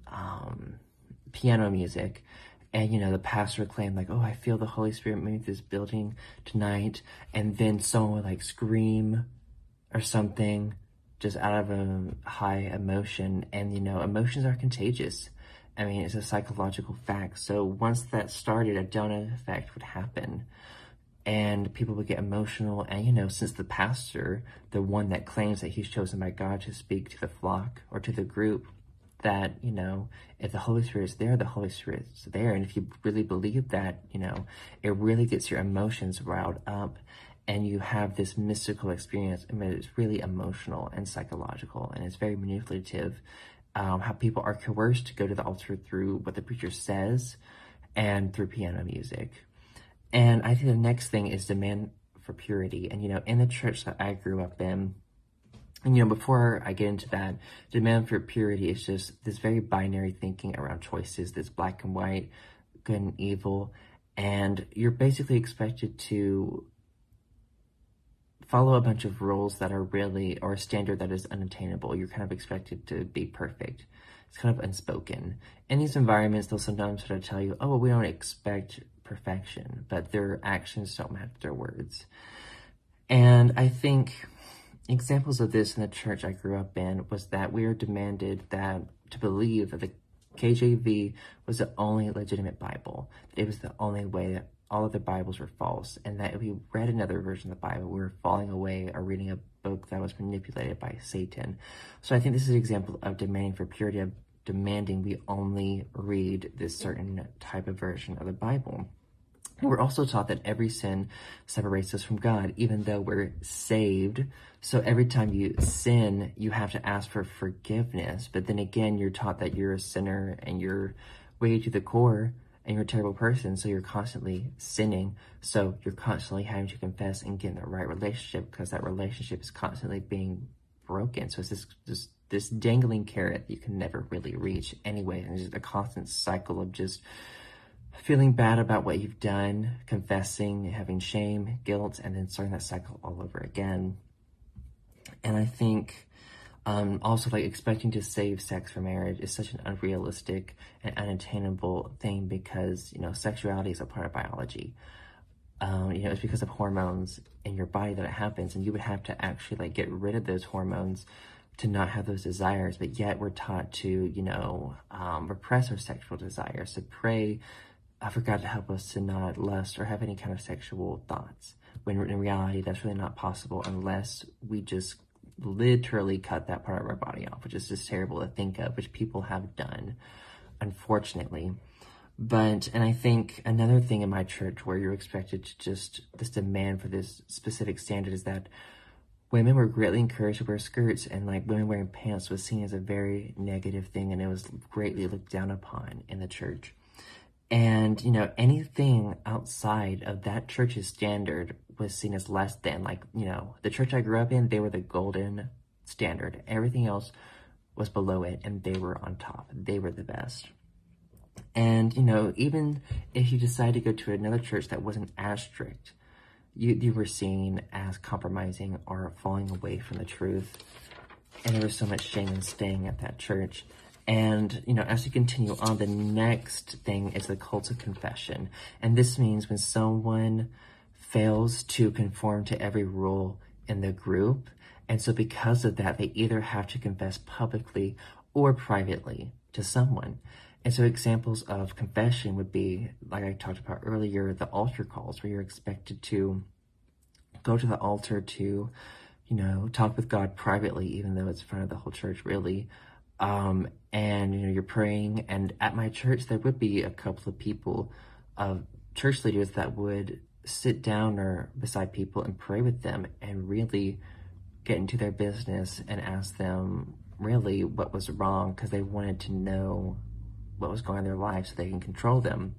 um, piano music. And, you know, the pastor claimed, like, oh, I feel the Holy Spirit move this building tonight. And then someone would, like, scream or something just out of a high emotion. And, you know, emotions are contagious. I mean, it's a psychological fact. So once that started, a donut effect would happen. And people would get emotional. And, you know, since the pastor, the one that claims that he's chosen by God to speak to the flock or to the group, that, you know, if the Holy Spirit is there, the Holy Spirit is there. And if you really believe that, you know, it really gets your emotions riled up and you have this mystical experience. I mean, it's really emotional and psychological, and it's very manipulative. um, how people are coerced to go to the altar through what the preacher says and through piano music. And I think the next thing is demand for purity. And, you know, in the church that I grew up in, and, you know, before I get into that, demand for purity is just this very binary thinking around choices, this black and white, good and evil. And you're basically expected to follow a bunch of rules that are really, or a standard that is unattainable. You're kind of expected to be perfect. It's kind of unspoken. In these environments, they'll sometimes sort of tell you, oh, well, we don't expect perfection, but their actions don't match their words. And I think examples of this in the church I grew up in was that we are demanded that to believe that the KJV was the only legitimate Bible. It was the only way that all of the Bibles were false, and that if we read another version of the Bible, we were falling away or reading a book that was manipulated by Satan. So I think this is an example of demanding for purity, of demanding we only read this certain type of version of the Bible. We're also taught that every sin separates us from God, even though we're saved. So every time you sin, you have to ask for forgiveness. But then again, you're taught that you're a sinner and you're way to the core and you're a terrible person, so you're constantly sinning. So you're constantly having to confess and get in the right relationship because that relationship is constantly being broken. So it's this this this dangling carrot that you can never really reach anyway, and it's just a constant cycle of just feeling bad about what you've done, confessing, having shame, guilt, and then starting that cycle all over again. And I think um, also, like expecting to save sex for marriage is such an unrealistic and unattainable thing because you know sexuality is a part of biology. Um, you know, it's because of hormones in your body that it happens, and you would have to actually like get rid of those hormones to not have those desires. But yet, we're taught to you know um, repress our sexual desires, to pray uh, for God to help us to not lust or have any kind of sexual thoughts. When in reality, that's really not possible unless we just literally cut that part of our body off, which is just terrible to think of, which people have done, unfortunately. But, and I think another thing in my church where you're expected to just, this demand for this specific standard is that women were greatly encouraged to wear skirts and like women wearing pants was seen as a very negative thing and it was greatly looked down upon in the church. And, you know, anything outside of that church's standard was seen as less than. Like, you know, the church I grew up in, they were the golden standard. Everything else was below it, and they were on top. They were the best. And, you know, even if you decide to go to another church that wasn't as strict, you, you were seen as compromising or falling away from the truth. And there was so much shame in staying at that church. And, you know, as you continue on, the next thing is the cult of confession. And this means when someone fails to conform to every rule in the group. And so because of that, they either have to confess publicly or privately to someone. And so examples of confession would be, like I talked about earlier, the altar calls where you're expected to go to the altar to, you know, talk with God privately, even though it's in front of the whole church, really. Um, and you know you're praying and at my church there would be a couple of people of church leaders that would sit down or beside people and pray with them and really get into their business and ask them really what was wrong because they wanted to know what was going on in their lives so they can control them.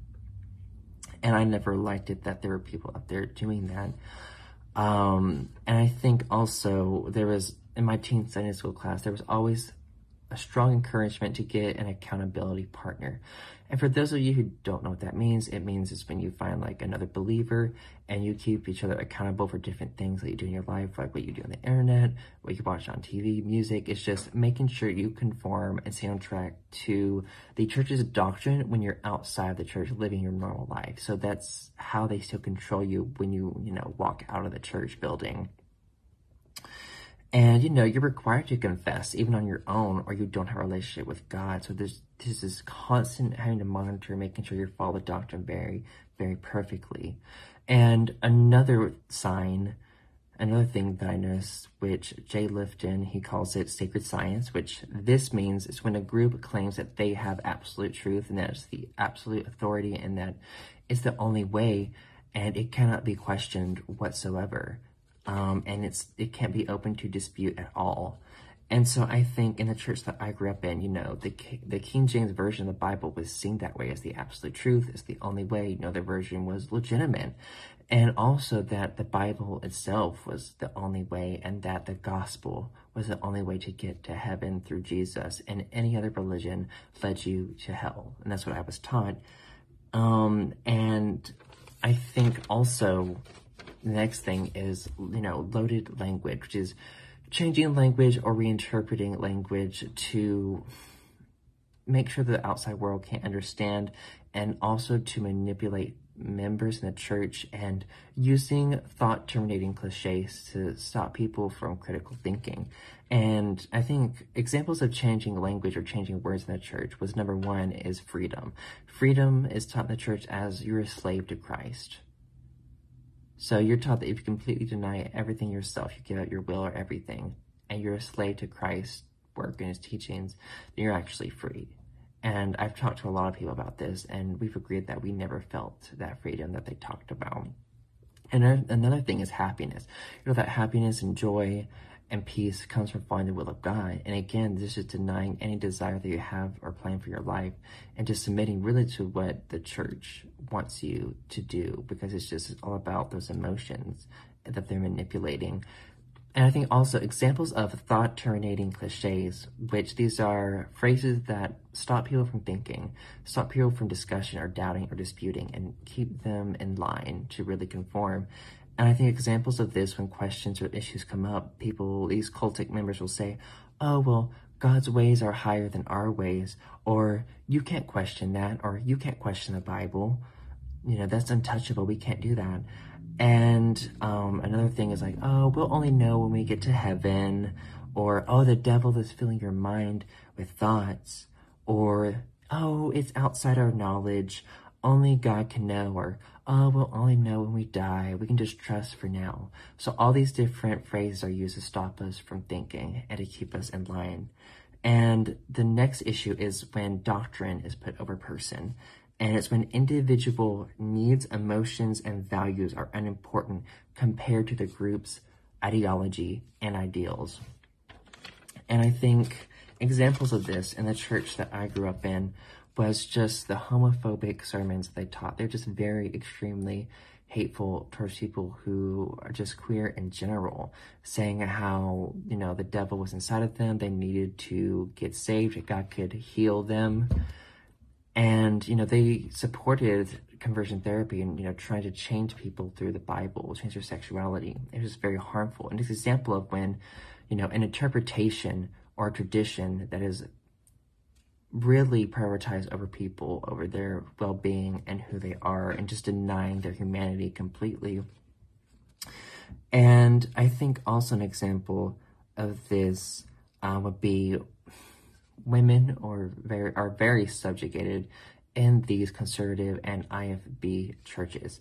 And i never liked it that there were people out there doing that. Um, and i think also there was in my teen Sunday school class there was always a strong encouragement to get an accountability partner. And for those of you who don't know what that means, it means it's when you find like another believer and you keep each other accountable for different things that you do in your life, like what you do on the internet, what you watch on TV, music. It's just making sure you conform and stay on track to the church's doctrine when you're outside the church living your normal life. So that's how they still control you when you, you know, walk out of the church building. And you know, you're required to confess even on your own or you don't have a relationship with God. So there's this is constant having to monitor, making sure you follow the doctrine very, very perfectly. And another sign, another thing that I noticed, which Jay Lifton, he calls it sacred science, which this means is when a group claims that they have absolute truth and that it's the absolute authority and that it's the only way and it cannot be questioned whatsoever um, and it's it can't be open to dispute at all. And so I think in the church that I grew up in, you know, the the King James version of the Bible was seen that way as the absolute truth, as the only way. You know, the version was legitimate, and also that the Bible itself was the only way, and that the gospel was the only way to get to heaven through Jesus, and any other religion led you to hell, and that's what I was taught. Um, and I think also the next thing is you know loaded language, which is changing language or reinterpreting language to make sure the outside world can't understand and also to manipulate members in the church and using thought terminating cliches to stop people from critical thinking. And I think examples of changing language or changing words in the church was number one is freedom. Freedom is taught in the church as you're a slave to Christ. So you're taught that if you completely deny everything yourself, you give out your will or everything, and you're a slave to Christ's work and his teachings, then you're actually free. And I've talked to a lot of people about this, and we've agreed that we never felt that freedom that they talked about. And another thing is happiness. You know, that happiness and joy and peace comes from following the will of God. And again, this is denying any desire that you have or plan for your life and just submitting really to what the church wants you to do because it's just all about those emotions that they're manipulating. And I think also examples of thought terminating cliches, which these are phrases that stop people from thinking, stop people from discussion or doubting or disputing, and keep them in line to really conform. And I think examples of this, when questions or issues come up, people, these cultic members will say, oh, well, God's ways are higher than our ways, or you can't question that, or you can't question the Bible. You know, that's untouchable. We can't do that. And um, another thing is like, oh, we'll only know when we get to heaven, or oh, the devil is filling your mind with thoughts, or oh, it's outside our knowledge. Only God can know, or oh, we'll only know when we die. We can just trust for now. So all these different phrases are used to stop us from thinking and to keep us in line. And the next issue is when doctrine is put over person. And it's when individual needs, emotions, and values are unimportant compared to the group's ideology and ideals. And I think examples of this in the church that I grew up in was just the homophobic sermons they taught. They're just very extremely hateful towards people who are just queer in general, saying how, you know, the devil was inside of them, they needed to get saved, God could heal them. And, you know, they supported conversion therapy and, you know, trying to change people through the Bible, change their sexuality. It was very harmful. And it's an example of when, you know, an interpretation or tradition that is really prioritize over people, over their well being and who they are, and just denying their humanity completely. And I think also an example of this uh, would be women or very are very subjugated in these conservative and IFB churches.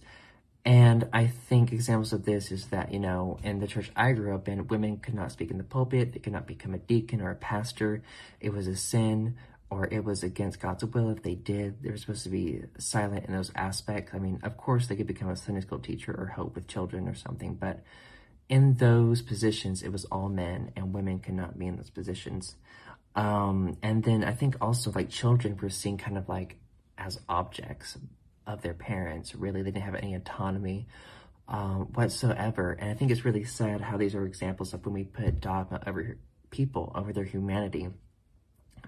And I think examples of this is that, you know, in the church I grew up in, women could not speak in the pulpit, they could not become a deacon or a pastor. It was a sin or it was against God's will if they did. They were supposed to be silent in those aspects. I mean, of course, they could become a Sunday school teacher or help with children or something, but in those positions, it was all men, and women could not be in those positions. Um, and then I think also like children were seen kind of like as objects of their parents. Really, they didn't have any autonomy um, whatsoever. And I think it's really sad how these are examples of when we put dogma over people, over their humanity.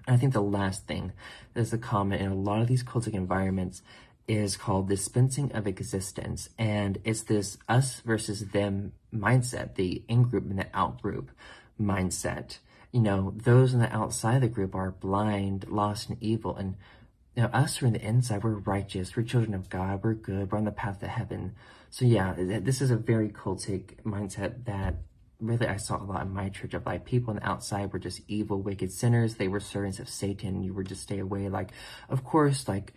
I think the last thing that is a common in a lot of these cultic environments is called dispensing of existence. And it's this us versus them mindset, the in group and the out group mindset. You know, those on the outside of the group are blind, lost, and evil. And you know, us who are on the inside, we're righteous, we're children of God, we're good, we're on the path to heaven. So yeah, this is a very cultic mindset that really I saw a lot in my church of like people on the outside were just evil, wicked sinners. They were servants of Satan. You were just stay away. Like, of course, like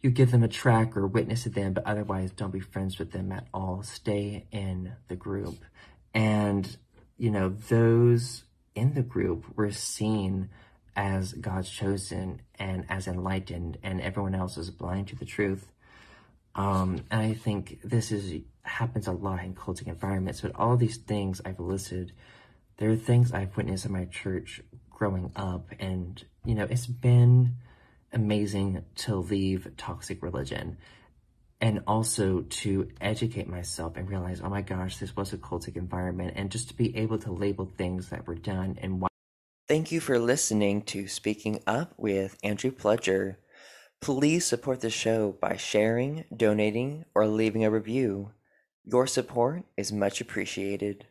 you give them a track or witness to them, but otherwise don't be friends with them at all. Stay in the group. And, you know, those in the group were seen as God's chosen and as enlightened and everyone else is blind to the truth. Um, and I think this is happens a lot in cultic environments, but all these things I've listed there are things I've witnessed in my church growing up, and you know, it's been amazing to leave toxic religion and also to educate myself and realize, oh my gosh, this was a cultic environment, and just to be able to label things that were done and why. Thank you for listening to Speaking Up with Andrew Pledger. Please support the show by sharing, donating, or leaving a review. Your support is much appreciated.